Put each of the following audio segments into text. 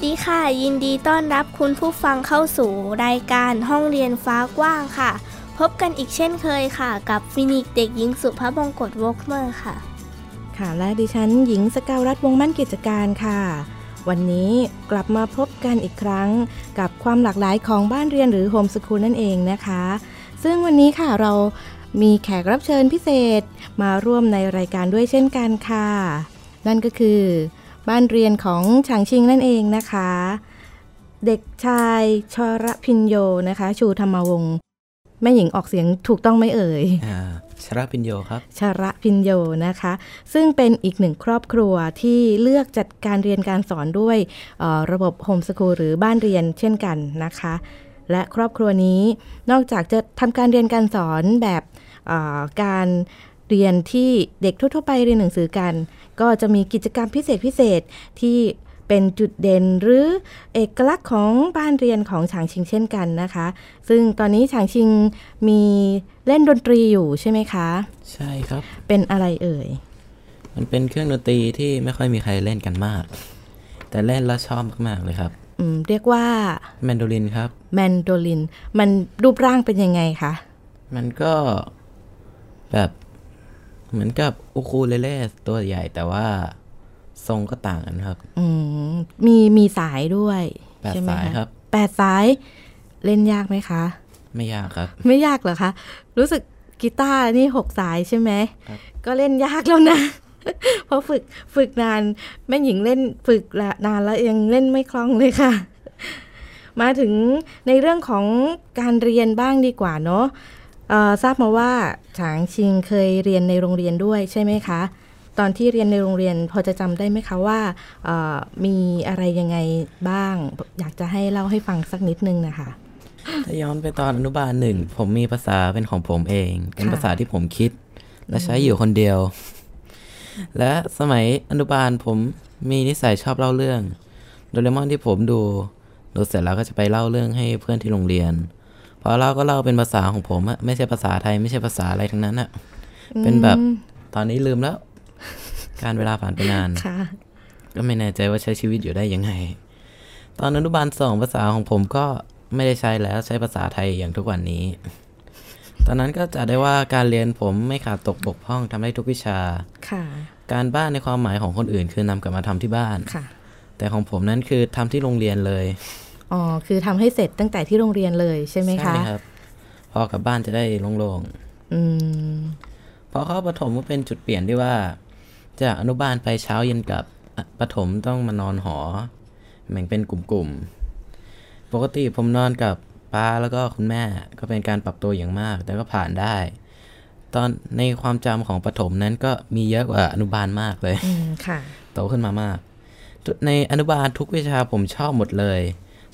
สดีค่ะ ยินดีต้อนรับคุณผู้ฟังเข้าสู่รายการห้องเรียนฟ้ากว้างค่ะ พบกันอีกเช่นเคยค่ะ กับฟินิกเด็กหญิงสุภาพบงกตวกเมอร์ค่ะ ค่ะและดิฉันหญิงสกาวรัฐวงมั่นกิจการค่ะ วันนี้กลับมาพบกันอีกครั้ง กับความหลากหลายของบ้านเรียนหรือโฮมสคูลนั่นเองนะคะ ซึ่งวันนี้ค่ะเรามีแขกรับเชิญพิเศษมาร่วมในรายการด้วยเช่นกันค่ะ นั่นก็คือ บ้านเรียนของฉางชิงนั่นเองนะคะ เด็กชายชรพินโยนะคะ ชูธรรมวงศ์แม่หญิงออกเสียงถูกต้องไม่เอ่ยชรพินโยครับชรพินโยนะคะ ซึ่งเป็นอีกหนึ่งครอบครัวที่เลือกจัดการเรียนการสอนด้วยระบบโฮมสคูลหรือบ้านเรียนเช่นกันนะคะ และครอบครัวนี้นอกจากจะทำการเรียนการสอนแบบการ เรียนที่เด็กทั่วๆไปเรียนหนังสือกัน ก็จะมีกิจกรรมพิเศษพิเศษที่เป็นจุดเด่นหรือเอกลักษณ์ของบ้านเรียนของฉางชิงเช่นกันนะคะ ซึ่งตอนนี้ฉางชิงมีเล่นดนตรีอยู่ใช่ไหมคะ ใช่ครับ เป็นอะไรเอ่ย มันเป็นเครื่องดนตรีที่ไม่ค่อยมีใครเล่นกันมาก แต่เล่นแล้วชอบมากๆเลยครับอืมเรียกว่าแมนโดลินครับแมนโดลิน มันรูปร่างเป็นยังไงคะ มันก็แบบ เหมือนกับอูคูเลเล่ตัวใหญ่แต่ว่า ทรงก็ต่างกันครับ อืมมีมีสายด้วยแปดสายครับแปดสายเล่นยากไหมคะ ไม่ยากครับ ไม่ยากเหรอคะ รู้สึกกีตาร์นี่หกสายใช่ไหมก็เล่นยากแล้วนะเพราะฝึกฝึกนานแม่หญิงเล่นฝึกนานแล้วยังเล่นไม่คล่องเลยค่ะ มาถึงในเรื่องของการเรียนบ้างดีกว่าเนาะ ทราบมาว่าฉางชิงเคยเรียนในโรงเรียนด้วยใช่ไหมคะ ตอนที่เรียนในโรงเรียนพอจะจำได้ไหมคะว่ามีอะไรยังไงบ้าง อยากจะให้เล่าให้ฟังสักนิดนึงนะคะถ้าย้อนไปตอนอนุบาลหนึ่งผมมีภาษาเป็นของผมเอง เป็นภาษาที่ผมคิด และใช้อยู่คนเดียว และสมัยอนุบาลผมมีนิสัยชอบเล่าเรื่อง โดเรมอนที่ผมดูดูเสร็จแล้วก็จะไปเล่าเรื่องให้เพื่อนที่โรงเรียนพ อเล่าก็เล่าเป็นภาษาของผมอะไม่ใช่ภาษาไทยไม่ใช่ภาษาอะไรทั้งนั้นอะเป็นแบบตอนนี้ลืมแล้ว การเวลาผ่านไปนานก็ไม่แน่ใจว่าใช้ชีวิตอยู่ได้ยังไง ตอนอนุบาลสองภาษาของผมก็ไม่ได้ใช้แล้วใช้ภาษาไทยอย่างทุกวันนี้ ตอนนั้นก็จะได้ว่าการเรียนผมไม่ขาดตกบกพร่องทำได้ทุกวิชาค่ะ การบ้านในความหมายของคนอื่น คือนำกลับมาทำที่บ้านค่ะ แต่ของผมนั้นคือทำที่โรงเรียนเลย อ๋อ คือทำให้เสร็จตั้งแต่ที่โรงเรียนเลยใช่ไหมคะ ใช่ครับ พอกลับบ้านจะได้โล่งๆอืมพอเข้าปฐมก็เป็นจุดเปลี่ยนที่ว่า จากอนุบาลไปเช้าเย็นกับปฐมต้องมานอนหอแบ่งเป็นกลุ่มๆ ปกติผมนอนกับป้าแล้วก็คุณแม่ก็เป็นการปรับตัวอย่างมาก แต่ก็ผ่านได้ ตอนในความจำของปฐมนั้นก็มีเยอะกว่าอนุบาลมากเลยค่ะโตขึ้นมามาก ในอนุบาลทุกวิชาผมชอบหมดเลย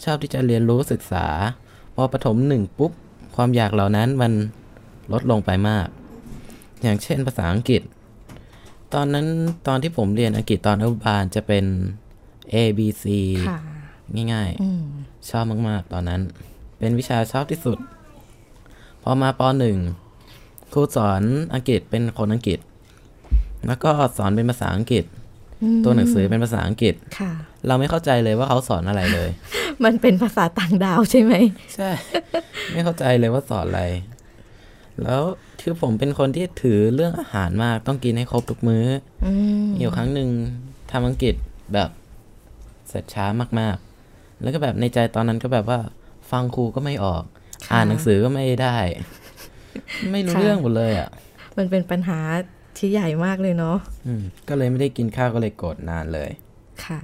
ชอบที่จะเรียนรู้ศึกษา พอปฐมหนึ่งปุ๊บ ความอยากเหล่านั้นมันลดลงไปมาก อย่างเช่นภาษาอังกฤษ ตอนนั้นตอนที่ผมเรียนอังกฤษตอนอนุบาลจะเป็น A B C ง่ายๆ ชอบมากๆ ตอนนั้น เป็นวิชาชอบที่สุด พอมาปหนึ่งครูสอนอังกฤษเป็นคนอังกฤษ แล้วก็สอนเป็นภาษาอังกฤษ ตัวหนังสือเป็นภาษาอังกฤษเราไม่เข้าใจเลยว่าเขาสอนอะไรเลย มันเป็นภาษาต่างดาวใช่ไหมใช่ ไม่เข้าใจเลยว่าสอนอะไร แล้วคือผมเป็นคนที่ถือเรื่องอาหารมากต้องกินให้ครบทุกมื้ออยู่ครั้งหนึ่งทำอังกฤษแบบเสร็จช้ามากๆ แล้วก็แบบในใจตอนนั้นก็แบบว่า ฟังครูก็ไม่ออก อ่านหนังสือก็ไม่ได้ ไม่รู้เรื่องหมดเลยอะ มันเป็นปัญหา ที่ใหญ่มากเลยเนาะก็เลยไม่ได้กินข้าวก็เลยโกรธนานเลย ค่ะ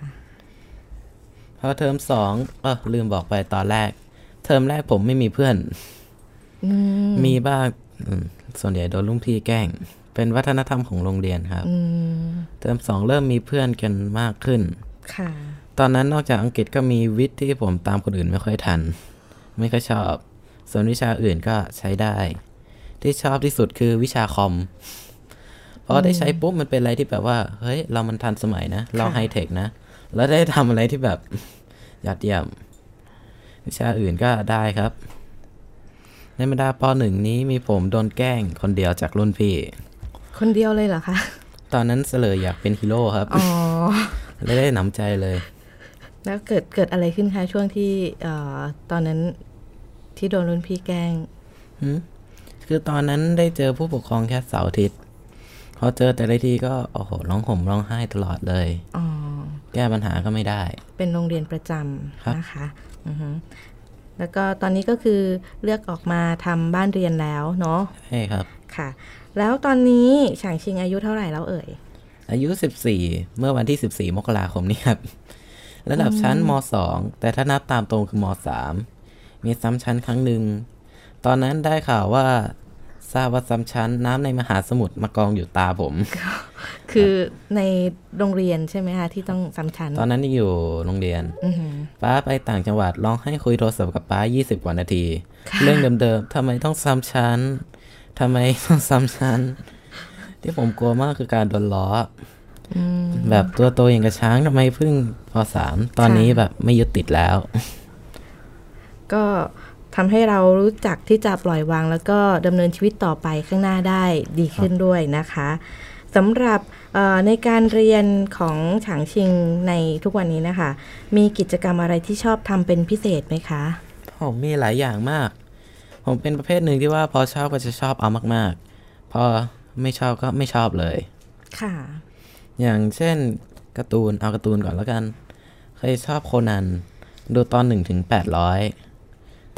พอเทอมสองเออลืมบอกไปตอนแรก เทอมแรกผมไม่มีเพื่อนมีบ้างส่วนใหญ่โดนลุงพี่แกล้ง เป็นวัฒนธรรมของโรงเรียนครับเทอมสองเริ่มมีเพื่อนกันมากขึ้น ค่ะ ตอนนั้นนอกจากอังกฤษก็มีวิทย์ที่ผมตามคนอื่นไม่ค่อยทัน ไม่ค่อยชอบ ส่วนวิชาอื่นก็ใช้ได้ ที่ชอบที่สุดคือวิชาคอมเพราะได้ใช้ปุ๊บมันเป็นอะไรที่แบบว่า เฮ้ย เรามันทันสมัยนะ เราไฮเทคนะ แล้วได้ทำอะไรที่แบบยอดเยี่ยม วิชาอื่นก็ได้ครับ ในบรรดาปหนึ่งนี้มีผมโดนแกล้งคนเดียวจากรุ่นพี่ คนเดียวเลยเหรอคะ ตอนนั้นเสลยอยากเป็นฮีโร่ครับ อ๋อเลยได้หนำใจเลย แล้วเกิดเกิดอะไรขึ้นคะช่วงที่เอ่อตอนนั้นที่โดนรุ่นพี่แกล้งหืมคือตอนนั้นได้เจอผู้ปกครองแค่เสาร์อาทิตย์ พอเจอแต่ละทีก็โอ้โหร้องห่มร้องไห้ตลอดเลยอ๋อแก้ปัญหาก็ไม่ได้ เป็นโรงเรียนประจครับำนะคะอือฮึแล้วก็ตอนนี้ก็คือเลือกออกมาทำบ้านเรียนแล้วเนาะใช่ครับค่ะ แล้วตอนนี้ฉางชิงอายุเท่าไหร่แล้วเอ่ย อายุ 14 เมื่อวันที่ 14 มกราคมนี้ครับระดับชั้นม 2 แต่ถ้านับตามตรงคือม 3 มีซ้ำชั้นครั้งหนึ่ง ตอนนั้นได้ข่าวว่า ทราบว่าซ้ำชั้นน้ำในมหาสมุทรมากองอยู่ตาผม คือในโรงเรียนใช่ไหมคะที่ต้องซ้ำชั้น ตอนนั้นยังอยู่โรงเรียนอือหือป้าไปต่างจังหวัดร้องให้คุยโทรศัพท์กับป้า 20 กว่านาที เรื่องเดิมๆทำไมต้องซ้ำชั้นทำไมต้องซ้ำชั้น ที่ผมกลัวมากคือการโดนล้ออแบบตัวโตอย่างกระช้างทำไมเพิ่งพอสามตอนนี้แบบไม่ยึดติดแล้ว ก็ ทำให้เรารู้จักที่จะปล่อยวาง แล้วก็ดำเนินชีวิตต่อไปข้างหน้าได้ดีขึ้นด้วยนะคะสำหรับเอ่อในการเรียนของฉางชิงในทุกวันนี้นะคะ มีกิจกรรมอะไรที่ชอบทำเป็นพิเศษไหมคะ ผมมีหลายอย่างมาก ผมเป็นประเภทหนึ่งที่ว่าพอชอบก็จะชอบเอามาก ๆ พอไม่ชอบก็ไม่ชอบเลย ค่ะ อย่างเช่นการ์ตูนเอาการ์ตูนก่อนแล้วกัน เคยชอบโคนัน ดูตอนหนึ่งถึงแปดร้อย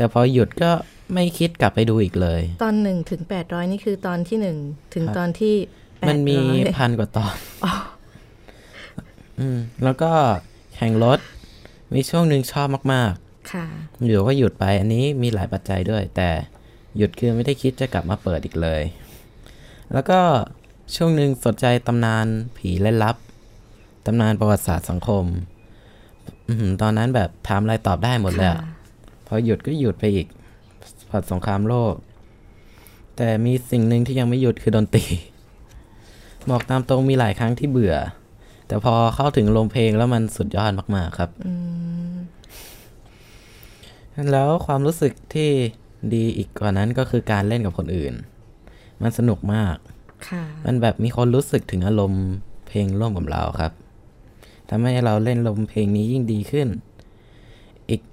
แต่พอหยุดก็ไม่คิดกลับไปดูอีกเลย ตอนหนึ่งถึงแปดร้อยนี่คือตอนที่หนึ่งถึงครับตอนที่แปดมันมีร้อยพันกว่าตอนอืมแล้วก็แข่งรถ มีช่วงหนึ่งชอบมากค่ะๆอยู่ก็หยุดไป อันนี้มีหลายปัจจัยด้วย แต่หยุดคือไม่ได้คิดจะกลับมาเปิดอีกเลย แล้วก็ช่วงหนึ่งสนใจตำนานผีเล่นลับ ตำนานประวัติศาสตร์สังคมอือหือตอนนั้นแบบถามอะไรตอบได้หมดเลยอะค่ะ พอหยุดก็หยุดไปอีกผัดสงครามโลก แต่มีสิ่งหนึ่งที่ยังไม่หยุดคือดนตรีบอกตามตรงมีหลายครั้งที่เบื่อ แต่พอเข้าถึงลมเพลงแล้วมันสุดยอดมาก ๆ ครับอืมแล้วความรู้สึกที่ดีอีกกว่านั้นก็คือการเล่นกับคนอื่น มันสนุกมากค่ะมันแบบมีคนรู้สึกถึงอารมณ์เพลงร่วมกับเราครับทำให้เราเล่นลมเพลงนี้ยิ่งดีขึ้น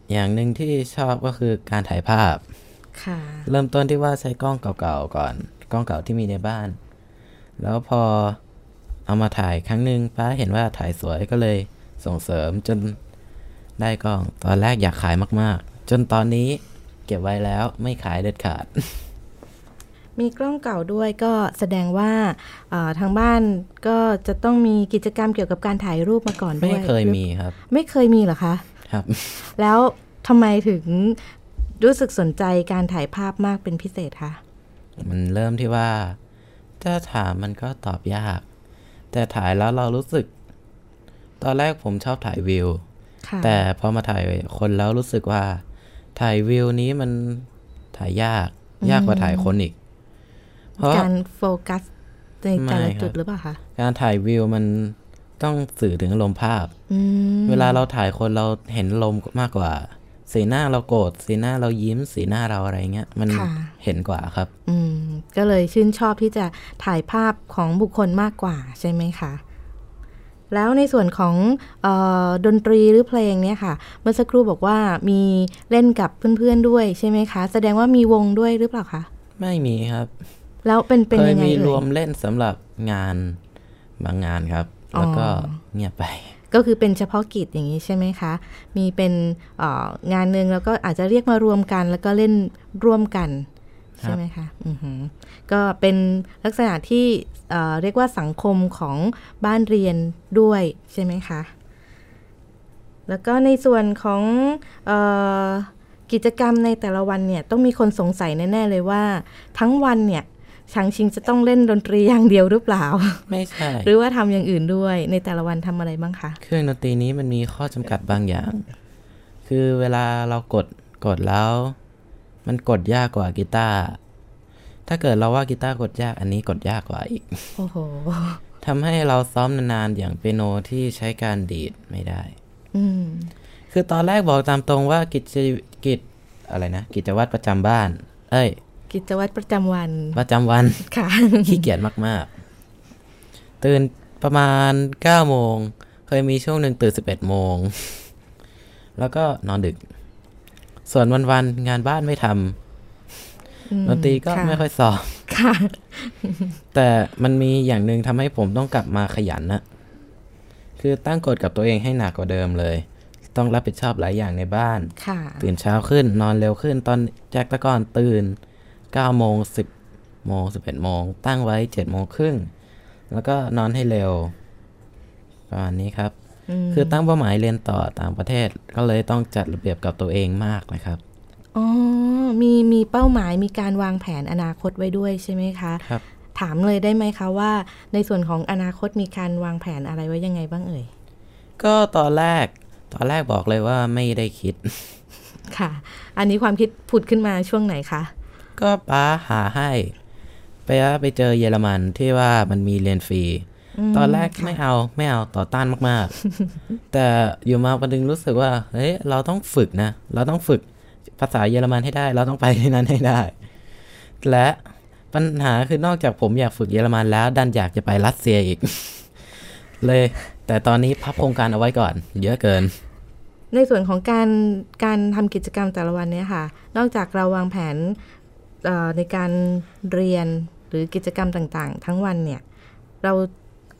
อีกอย่างหนึ่งที่ชอบก็คือการถ่ายภาพค่ะเริ่มต้นที่ว่าใช้กล้องเก่าๆก่อน กล้องเก่าที่มีในบ้าน แล้วพอเอามาถ่ายครั้งหนึ่งป้าเห็นว่าถ่ายสวยก็เลยส่งเสริมจนได้กล้อง ตอนแรกอยากขายมากๆ จนตอนนี้เก็บไว้แล้วไม่ขายเด็ดขาด มีกล้องเก่าด้วยก็แสดงว่าเอ่อทางบ้านก็จะต้องมีกิจกรรมเกี่ยวกับการถ่ายรูปมาก่อนด้ไม่วยเคยมีครับ ไม่เคยมีเหรอคะ ครับ แล้วทำไมถึงรู้สึกสนใจการถ่ายภาพมากเป็นพิเศษคะมันเริ่มที่ว่าถ้าถามมันก็ตอบยาก แต่ถ่ายแล้วเรารู้สึก ตอนแรกผมชอบถ่ายวิวค่ะแต่พอมาถ่ายคนแล้วรู้สึกว่า ถ่ายวิวนี้มันถ่ายยาก ยากกว่าถ่ายคนอีก เพราะการโฟกัสในแต่ละไม่ครับจุดหรือเปล่าคะ การถ่ายวิวมัน ต้องสื่อถึงอารมณ์ภาพอืมเวลาเราถ่ายคนเราเห็นอารมณ์มากกว่า สีหน้าเราโกรธ สีหน้าเรายิ้ม สีหน้าเราอะไรเงี้ย มันเห็นกว่าครับ อืม ก็เลยชื่นชอบที่จะถ่ายภาพของบุคคลมากกว่าใช่ไหมคะ แล้วในส่วนของเออดนตรีหรือเพลงเนี่ยค่ะ เมื่อสักครู่บอกว่ามีเล่นกับเพื่อนๆด้วยใช่ไหมคะ แสดงว่ามีวงด้วยหรือเปล่าคะ ไม่มีครับ แล้วเป็นเป็นเคยยังไงมีเอ่รวยมเล่นสำหรับงานบางงานครับ แล้วก็อ๋อเงียบไป ก็คือเป็นเฉพาะกิจอย่างนี้ใช่ไหมคะ มีเป็นเอ่องานหนึ่งแล้วก็อาจจะเรียกมารวมกัน แล้วก็เล่นร่วมกันใช่ไหมคะอือหือก็เป็นลักษณะที่เอ่อเรียกว่าสังคมของบ้านเรียนด้วยใช่ไหมคะ แล้วก็ในส่วนของเออกิจกรรมในแต่ละวันเนี่ยต้องมีคนสงสัยแน่ ๆ เลยว่า ทั้งวันเนี่ย ชางชิงจะต้องเล่นดนตรีอย่างเดียวหรือเปล่า ไม่ใช่ หรือว่าทำอย่างอื่นด้วยในแต่ละวันทำอะไรบ้างคะเครื่องดนตรีนี้มันมีข้อจำกัดบางอย่าง คือเวลาเรากดกดแล้ว มันกดยากกว่ากีตาร์ถ้าเกิดเราว่ากีตาร์กดยากอันนี้กดยากกว่าอีกโอ้โหทำให้เราซ้อมนานๆอย่างเปียโนที่ใช้การดีดไม่ได้อืมคือตอนแรกบอกตามตรงว่ากิจกิจอะไรนะ กิจวัตรประจำบ้าน เอ้ย กิจวัตรประจำวัน ประจำวันค่ะขี้เกียจมาก ๆ ตื่นประมาณ9โมง เคยมีช่วงหนึ่งตื่น11โมง แล้วก็นอนดึก ส่วนวัน ๆ งานบ้านไม่ทำดนตรีก็ค่ะไม่ค่อยสอบค่ะแต่มันมีอย่างหนึ่งทำให้ผมต้องกลับมาขยันนะคือตั้งกฎกับตัวเองให้หนักกว่าเดิมเลย ต้องรับผิดชอบหลายอย่างในบ้านค่ะตื่นเช้าขึ้นนอนเร็วขึ้น ตอนแจ็คตะกอนตื่น 9โมง10โมง11โมงตั้งไว้7โมงครึ่งแล้วก็นอนให้เร็วประมาณนี้ครับมคือตั้งเป้าหมายเรียนต่อต่างประเทศก็เลยต้องจัดระเบียบกับตัวเองมากนะครับอ๋อมีมีเป้าหมายมีการวางแผนอนาคตไว้ด้วยใช่ไหมคะครับถามเลยได้ไหมคะว่า ในส่วนของอนาคตมีการวางแผนอะไรไว้ยังไงบ้างเอ่ยก็ตอนแรกตอนแรกบอกเลยว่าไม่ได้คิด ค่ะ อันนี้ความคิดผุดขึ้นมาช่วงไหนคะ ก็ป้าหาให้ ไปว่าไปเจอเยอรมันที่ว่ามันมีเรียนฟรีมตอนแรกค่ะไม่เอาไม่เอาต่อต้านมากๆ แต่อยู่มาวันหนึงรู้สึกว่าเฮ้ยเราต้องฝึกนะ เราต้องฝึกภาษาเยอรมันให้ได้ เราต้องไปที่นั้นให้ได้ และปัญหาคือนอกจากผมอยากฝึกเยอรมันแล้ว ดันอยากจะไปรัสเซียอีก เลย แต่ตอนนี้พับโครงการเอาไว้ก่อน เยอะเกิน ในส่วนของการการทำกิจกรรมแต่ละวันเนี่ยค่ะ นอกจากเราวางแผนเอ่อ ในการเรียนหรือกิจกรรมต่างๆ ทั้งวันเนี่ย เรา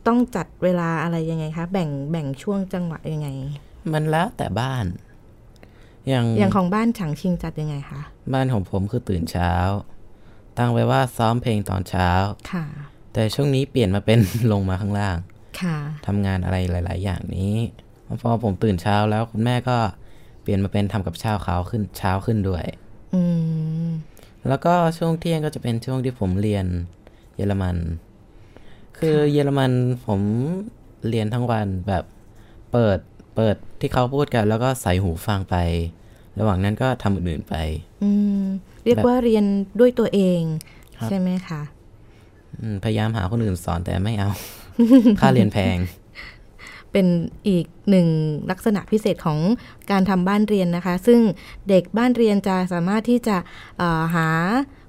ต้องจัดเวลาอะไรยังไงคะ แบ่งแบ่งช่วงจังหวะยังไง มันแล้วแต่บ้าน อย่างอย่างของบ้านฉางชิงจัดยังไงคะบ้านของผมคือตื่นเช้า ตั้งไว้ว่าซ้อมเพลงตอนเช้าค่ะ แต่ช่วงนี้เปลี่ยนมาเป็นลงมาข้างล่าง ค่ะทำงานอะไรหลาย ๆ อย่างนี้พอผมตื่นเช้าแล้วคุณแม่ก็เปลี่ยนมาเป็นทำกับเช้าเขาวขึ้นเช้าขึ้นด้วย อืม แล้วก็ช่วงเที่ยงก็จะเป็นช่วงที่ผมเรียนเยอรมัน คือเยอรมันผมเรียนทั้งวันแบบเปิดเปิดที่เขาพูดกัน แล้วก็ใส่หูฟังไป ระหว่างนั้นก็ทำอื่นๆไปอืมเรียกว่าเรียนด้วยตัวเองครับใช่ไหมคะอืมพยายามหาคนอื่นสอนแต่ไม่เอา ค่าเรียนแพง เป็นอีกหนึ่งลักษณะพิเศษของการทำบ้านเรียนนะคะ ซึ่งเด็กบ้านเรียนจะสามารถที่จะหา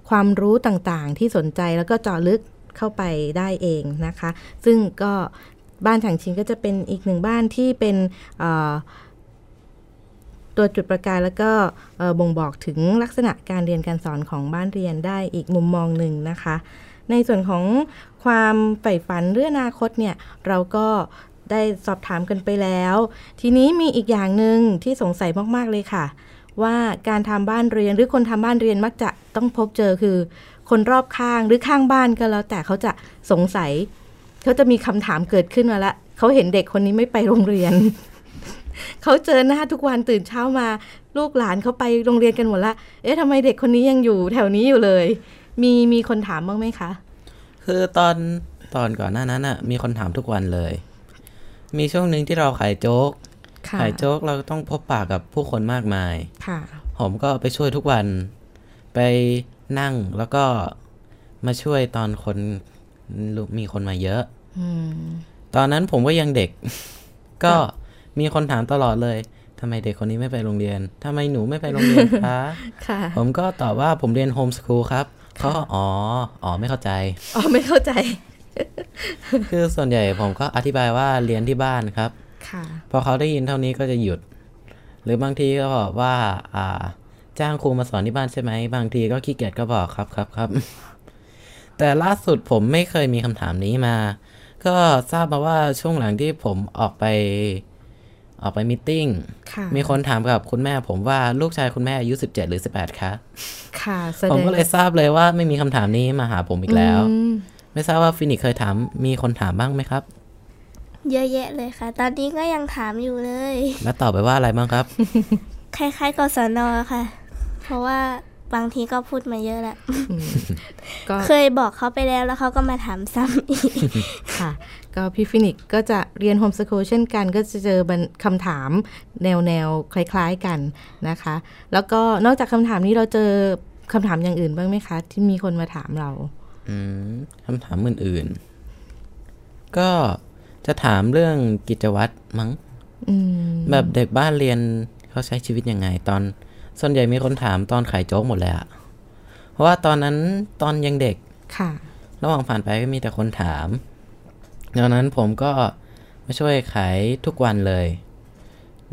ความรู้ต่างๆ ที่สนใจแล้วก็เจาะลึกเข้าไปได้เองนะคะ ซึ่งก็บ้านฉางชิงก็จะเป็นอีกหนึ่งบ้านที่เป็นตัวจุดประกายแล้วก็บ่งบอกถึงลักษณะการเรียนการสอนของบ้านเรียนได้อีกมุมมองหนึ่งนะคะ ในส่วนของความใฝ่ฝันเรื่องอนาคตเนี่ยเราก็ ได้สอบถามกันไปแล้ว ทีนี้มีอีกอย่างหนึ่งที่สงสัยมากๆเลยค่ะ ว่าการทำบ้านเรียนหรือคนทำบ้านเรียนมักจะต้องพบเจอคือ คนรอบข้างหรือข้างบ้านก็แล้ว แต่เขาจะสงสัยเขาจะมีคำถามเกิดขึ้นมาละเขาเห็นเด็กคนนี้ไม่ไปโรงเรียน เขาเจอหน้าทุกวันตื่นเช้ามา ลูกหลานเขาไปโรงเรียนกันหมดละเอ๊ะทำไมเด็กคนนี้ยังอยู่แถวนี้อยู่เลย มีมีคนถามบ้างไหมคะ คือตอนตอนก่อนหน้านั้นอะมีคนถามทุกวันเลย มีช่วงหนึ่งที่เราขายโจ๊กค่ะขายโจ๊กเราต้องพบปะกับผู้คนมากมายค่ะผมก็ไปช่วยทุกวัน ไปนั่งแล้วก็มาช่วยตอนคนมีคนมาเยอะอืมตอนนั้นผมก็ยังเด็ก ก็มีคนถามตลอดเลยทำไมเด็กคนนี้ไม่ไปโรงเรียนทำไมหนูไม่ไปโรงเรียนคะค่ะ ผมก็ตอบว่าผมเรียนโฮมสคูลครับเขาก็อ๋อ อ๋อไม่เข้าใจ อ๋อไม่เข้าใจ คือส่วนใหญ่ผมก็อธิบายว่าเรียนที่บ้านครับ ค่ะ พอเขาได้ยินเท่านี้ก็จะหยุด หรือบางทีก็บอกว่า อ่า จ้างครูมาสอนที่บ้านใช่ไหม บางทีก็ขี้เกียจก็บอกครับครับครับ แต่ล่าสุดผมไม่เคยมีคำถามนี้มา ก็ทราบมาว่าช่วงหลังที่ผมออกไป ออกไป meeting ค่ะมีคนถามกับคุณแม่ผมว่าลูกชายคุณแม่อายุ17หรือ18คะค่ะแสดงผมก็เลยทราบเลยว่าไม่มีคำถามนี้มาหาผมอีกแล้วอืม ไม่ทราบว่าฟินิกซ์เคยถามมีคนถามบ้างไหมครับ เยอะแยะเลยค่ะ ตอนนี้ก็ยังถามอยู่เลย แล้วตอบไปว่าอะไรบ้างครับ คล้ายๆกศนค่ะ เพราะว่าบางทีก็พูดมาเยอะแล้วอืมก็เคยบอกเขาไปแล้วแล้วเขาก็มาถามซ้ำอีก ค่ะ ก็พี่ฟินิกก็จะเรียนโฮมส o ูลเช่นกัน ก็จะเจอบันคำถามแนวแนวคล้ายๆกันนะคะ แล้วก็นอกจากคำถามนี้เราเจอคำถามอย่างอื่นบ้างไหมคะ ที่มีคนมาถามเราอืม คำถามอื่นๆ ก็จะถามเรื่องกิจวัตรมั้งอืมแบบเด็กบ้านเรียนเขาใช้ชีวิตยังไง ตอนส่วนใหญ่มีคนถามตอนขายโจ๊กหมดเลยอะเพราะว่าตอนนั้นตอนยังเด็กค่ะ ระหว่างผ่านไปก็มีแต่คนถามดังนั้นผมก็มาช่วยขายทุกวันเลย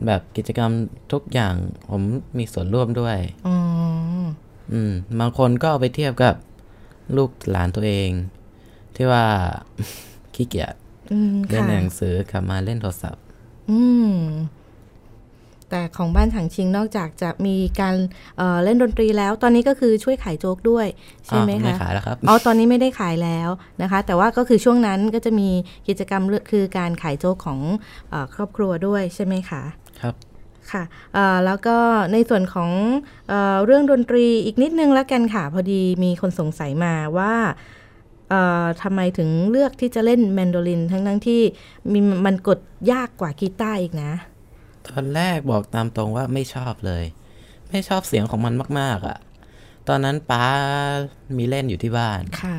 แบบกิจกรรมทุกอย่างผมมีส่วนร่วมด้วยอ๋ออืมบางคนก็เอาไปเทียบกับ ลูกหลานตัวเอง ที่ว่า ขี้เกียจอืมเล่นค่ะหนังสือกลับมาเล่นโทรศัพท์ อืมแต่ของบ้านถังชิงนอกจากจะมีการเอ่อเล่นดนตรีแล้ว ตอนนี้ก็คือช่วยขายโจ๊กด้วย ใช่ไหมอะคะไม่ขายแล้วครับอ๋อตอนนี้ไม่ได้ขายแล้วนะคะ แต่ว่าก็คือช่วงนั้นก็จะมีกิจกรรมเรื่องคือการขายโจ๊กของเออครอบครัวด้วยใช่ไหมคะ ครับค่ะเอ่อแล้วก็ในส่วนของเออเรื่องดนตรีอีกนิดนึงแล้วกันค่ะ พอดีมีคนสงสัยมาว่าเอ่อทำไมถึงเลือกที่จะเล่นแมนโดลิน ทั้งทั้งๆที่มีมันกดยากกว่ากีตาร์อีกนะ ตอนแรกบอกตามตรงว่าไม่ชอบเลย ไม่ชอบเสียงของมันมาก ๆอะ่ะ ตอนนั้นป้ามีเล่นอยู่ที่บ้านค่ะ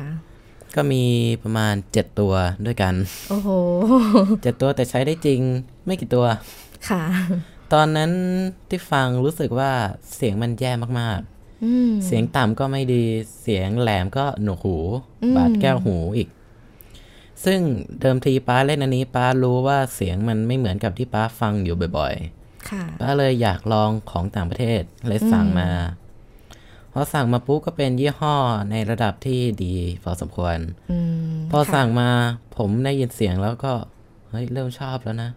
ก็มีประมาณเจ็ดตัวด้วยกัน โอ้โหเจ็ดตัวแต่ใช้ได้จริงไม่กี่ตัว ค่ะ ตอนนั้นที่ฟังรู้สึกว่าเสียงมันแย่มากอืมๆเสียงต่ำก็ไม่ดีเสียงแหลมก็หนวกหูอืมบาดแก้วหูอีก ซึ่งเดิมทีป้าเล่นอันนี้ป้ารู้ว่าเสียงมันไม่เหมือนกับที่ป้าฟังอยู่บ่อยค่ะๆป้าเลยอยากลองของต่างประเทศเลยสั่งมาพอสั่งมาปุ๊บก็เป็นยี่ห้อในระดับที่ดีพอสมควรอืมพอค่ะสั่งมาผมได้ยินเสียงแล้วก็เฮ้ยเริ่มชอบแล้วนะ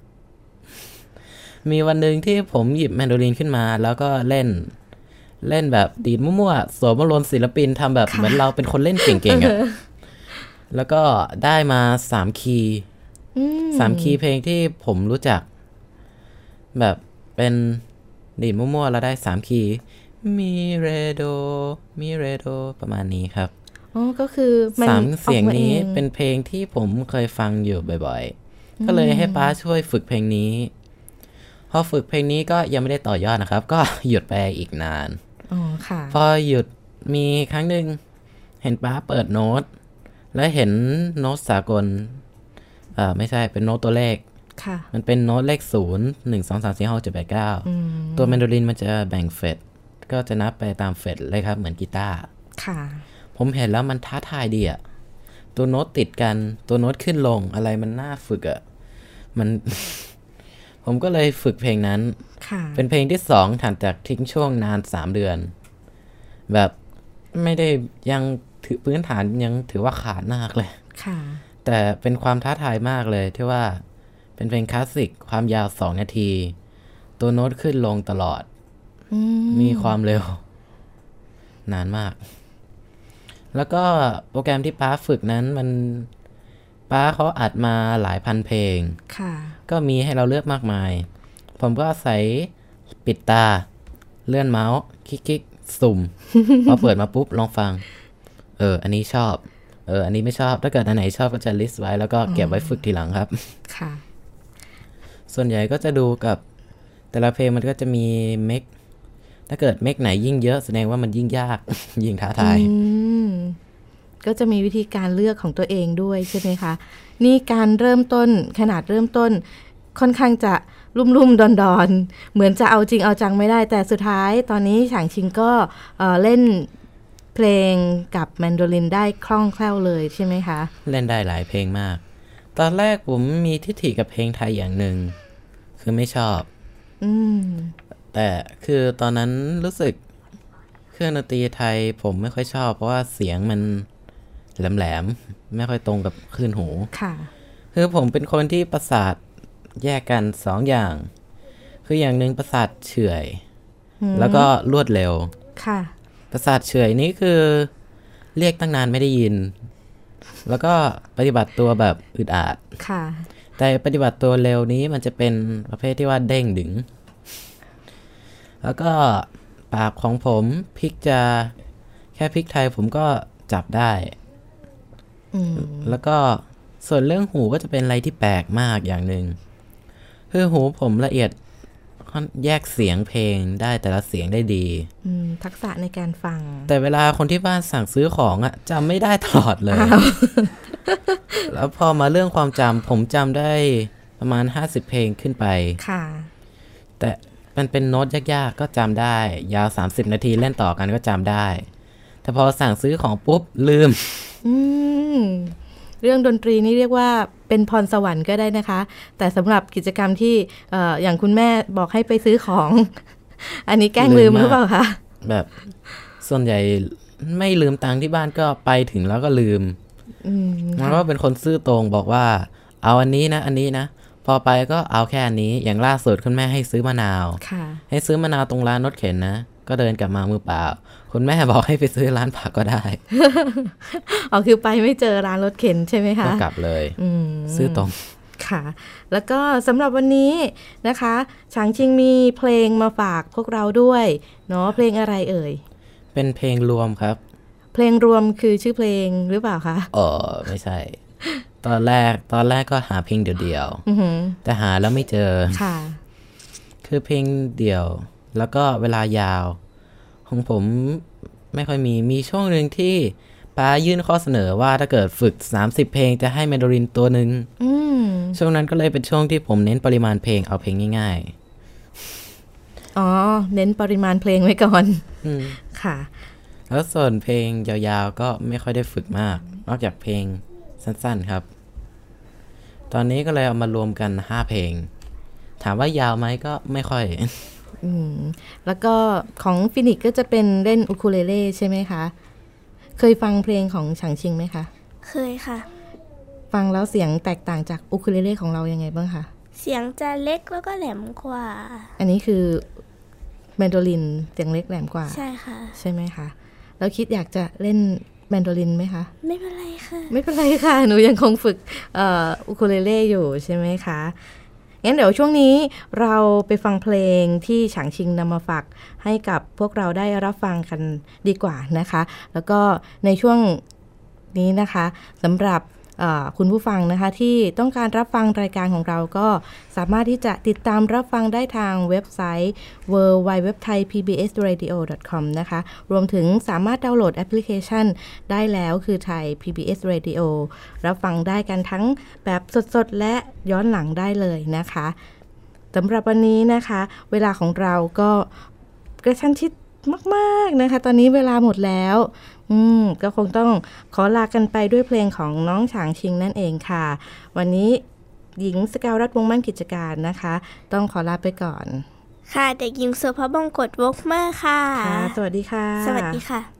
มีวันหนึ่งที่ผมหยิบแมนโดลินขึ้นมา แล้วก็เล่น เล่นแบบดีดมั่วๆสวมบรนศิลปินทำแบบเหมือนเราเป็นคนเล่นเก่งๆอะแล้วก็ได้มาสามคีย์อืมสามคีย์เพลงที่ผมรู้จัก แบบเป็นดีดมั่วๆแล้วได้สามคีย์มีเรโด มีเรโด ประมาณนี้ครับอ๋อก็คือมันสามเสียงออกานี้องเป็นเพลงที่ผมเคยฟังอยู่บ่อย ๆ ก็เลยให้ป้าช่วยฝึกเพลงนี้ พอฝึกเพลงนี้ก็ยังไม่ได้ต่อยอดนะครับ ก็หยุดไปอีกนานอ๋อค่ะพอหยุดมีครั้งหนึ่งเห็นป้าเปิดโน้ต แล้วเห็นโน้ตสากลเอ่อไม่ใช่เป็นโน้ตตัวเลขค่ะ มันเป็นโน้ตเลขศูนย์หนึ่งสองสามสี่ห้าเจ็ดแปดเก้าอืมตัวแมนโดลินมันจะแบ่ง fret ก็จะนับไปตาม fret เลยครับ เหมือนกีตาร์ค่ะ ผมเห็นแล้วมันท้าทายดีอะตัวโน้ตติดกันตัวโน้ตขึ้นลงอะไรมันน่าฝึกอะมัน ผมก็เลยฝึกเพลงนั้นค่ะเป็นเพลงที่สองถัดจากทิ้งช่วงนานสามเดือน แบบไม่ได้ยังถือพื้นฐานยังถือว่าขาดมากเลยค่ะแต่เป็นความท้าทายมากเลยที่ว่าเป็นเพลงคลาสสิกความยาวสองนาที ตัวโน้ตขึ้นลงตลอดอืมมีความเร็ว นานมาก แล้วก็โปรแกรมที่ป้าฝึกนั้นมันป้าเขาอัดมาหลายพันเพลงค่ะ ก็มีให้เราเลือกมากมาย ผมก็อาศัยปิดตา เลื่อนเมาส์คลิกๆสุ่มพอเปิดมาปุ๊บลองฟัง เออ อันนี้ชอบ เออ อันนี้ไม่ชอบ ถ้าเกิดอันไหนชอบก็จะ list ไว้แล้วก็เก็บไว้ฝึกทีหลังครับ ค่ะ ส่วนใหญ่ก็จะดูกับ แต่ละเพลงมันก็จะมี meg ถ้าเกิด meg ไหนยิ่งเยอะแสดงว่ามันยิ่งยาก ยิ่งท้าทายอืม ก็จะมีวิธีการเลือกของตัวเองด้วยใช่ไหมคะ นี่การเริ่มต้นขนาดเริ่มต้น ค่อนข้างจะลุ่มลุ่มดอนดอนๆเหมือนจะเอาจริงเอาจังไม่ได้ แต่สุดท้ายตอนนี้ฉางชิงก็เอ่อเล่นเพลงกับแมนโดลินได้คล่องแคล่วเลยใช่ไหมคะ เล่นได้หลายเพลงมาก ตอนแรกผมมีทิฐิกับเพลงไทยอย่างหนึ่ง คือไม่ชอบอืมแต่คือตอนนั้นรู้สึกเครื่องดนตรีไทยผมไม่ค่อยชอบ เพราะว่าเสียงมัน แหลมๆ ไม่ค่อยตรงกับคลื่นหู ค่ะ คือผมเป็นคนที่ประสาทแยกกันสองอย่าง คืออย่างหนึ่งประสาทเฉื่อย แล้วก็รวดเร็ว ค่ะ ประสาทเฉื่อยนี้คือเรียกตั้งนานไม่ได้ยิน แล้วก็ปฏิบัติตัวแบบอึดอัดค่ะ แต่ปฏิบัติตัวเร็วนี้มันจะเป็นประเภทที่ว่าเด้งดึง แล้วก็ปากของผมพริกจะแค่พริกไทยผมก็จับได้อืม แล้วก็ส่วนเรื่องหูก็จะเป็นอะไรที่แปลกมากอย่างหนึ่งคือหูผมละเอียดค่อนแยกเสียงเพลงได้แต่ละเสียงได้ดีอืมทักษะในการฟัง แต่เวลาคนที่บ้านสั่งซื้อของอะจำไม่ได้ตลอดเลย แล้วพอมาเรื่องความจำผมจำได้ประมาณ50เพลงขึ้นไป ค่ะ แต่มันเป็นโน้ตยากๆก็จำได้ ยาว30นาทีเล่นต่อกันก็จำได้ แต่พอสั่งซื้อของปุ๊บลืม อืมเรื่องดนตรีนี่เรียกว่าเป็นพรสวรรค์ก็ได้นะคะ แต่สำหรับกิจกรรมที่เอ่ออย่างคุณแม่บอกให้ไปซื้อของ อันนี้แกล้งลืมลืมมากหรือเปล่าคะแบบส่วนใหญ่ไม่ลืมตังค์ที่บ้านก็ไปถึงแล้วก็ลืมอืมมันก็เป็นคนซื่อตรงบอกว่า เอาอันนี้นะอันนี้นะพอไปก็เอาแค่อันนี้อย่างล่าสุดคุณแม่ให้ซื้อมะนาวค่ะให้ซื้อมะนาวตรงร้านรถเข็นนะ ก็เดินกลับมามือเปล่า คุณแม่บอกให้ไปซื้อร้านผักก็ได้อ๋อคือไปไม่เจอร้านรถเข็นใช่ไหมคะก็กลับเลยอืมซื้อตรงค่ะ แล้วก็สำหรับวันนี้นะคะฉางชิงมีเพลงมาฝากพวกเราด้วยเนาะเพลงอะไรเอ่ย เป็นเพลงรวมครับ เพลงรวมคือชื่อเพลงหรือเปล่าคะเออไม่ใช่ ตอนแรกตอนแรกก็หาเพลงเดียวอือหือๆแต่หาแล้วไม่เจอค่ะ คือเพลงเดี่ยว แล้วก็เวลายาว ของผมไม่ค่อยมีมีช่วงหนึ่งที่ป้ายื่นข้อเสนอว่าถ้าเกิดฝึก 30 เพลงจะให้แมนโดรินตัวหนึ่งอืมช่วงนั้นก็เลยเป็นช่วงที่ผมเน้นปริมาณเพลงเอาเพลงง่ายอ๋อ เน้นปริมาณเพลงไว้ก่อนๆอืมค่ะ แล้วส่วนเพลงยาวๆก็ไม่ค่อยได้ฝึกมาก นอกจากเพลงสั้นๆครับ ตอนนี้ก็เลยเอามารวมกัน 5 เพลง ถามว่ายาวไหมก็ไม่ค่อยอืม แล้วก็ของฟินิกก็จะเป็นเล่นอุคูเลเล่ใช่ไหมคะ เคยฟังเพลงของฉางชิงไหมคะ เคยค่ะ ฟังแล้วเสียงแตกต่างจากอุคูเลเล่ของเรายังไงบ้างคะ เสียงจะเล็กแล้วก็แหลมกว่า อันนี้คือแมนโดลินเสียงเล็กแหลมกว่า ใช่ค่ะ ใช่ไหมคะ แล้วคิดอยากจะเล่นแมนโดลินไหมคะ ไม่เป็นไรค่ะ ไม่เป็นไรค่ะ หนูยังคงฝึกเอ่ออุคูเลเล่อยู่ใช่ไหมคะ งั้นเดี๋ยวช่วงนี้เราไปฟังเพลงที่ฉางชิงนำมาฝากให้กับพวกเราได้รับฟังกันดีกว่านะคะ แล้วก็ในช่วงนี้นะคะสำหรับ คุณผู้ฟังนะคะที่ต้องการรับฟังรายการของเราก็สามารถที่จะติดตามรับฟังได้ทางเว็บไซต์ w w w t h a i p b s r a d i o c o m นะคะ รวมถึงสามารถดาวน์โหลดแอปพลิเคชัน ได้แล้วคือไทย PBS Radio รับฟังได้กันทั้งแบบสดๆ และย้อนหลังได้เลยนะคะสำหรับวันนี้นะคะ เวลาของเราก็กระชั้นชิด มาก ๆ นะคะ ตอนนี้เวลาหมดแล้ว อืม ก็คงต้องขอลากันไปด้วยเพลงของน้องฉางชิงนั่นเองค่ะ วันนี้หญิงสกาวรัฐวงศ์มั่นกิจการนะคะ ต้องขอลาไปก่อน ค่ะ เด็กหญิงสุภาพบงกตวกเมอร์ค่ะ ค่ะ สวัสดีค่ะ สวัสดีค่ะ「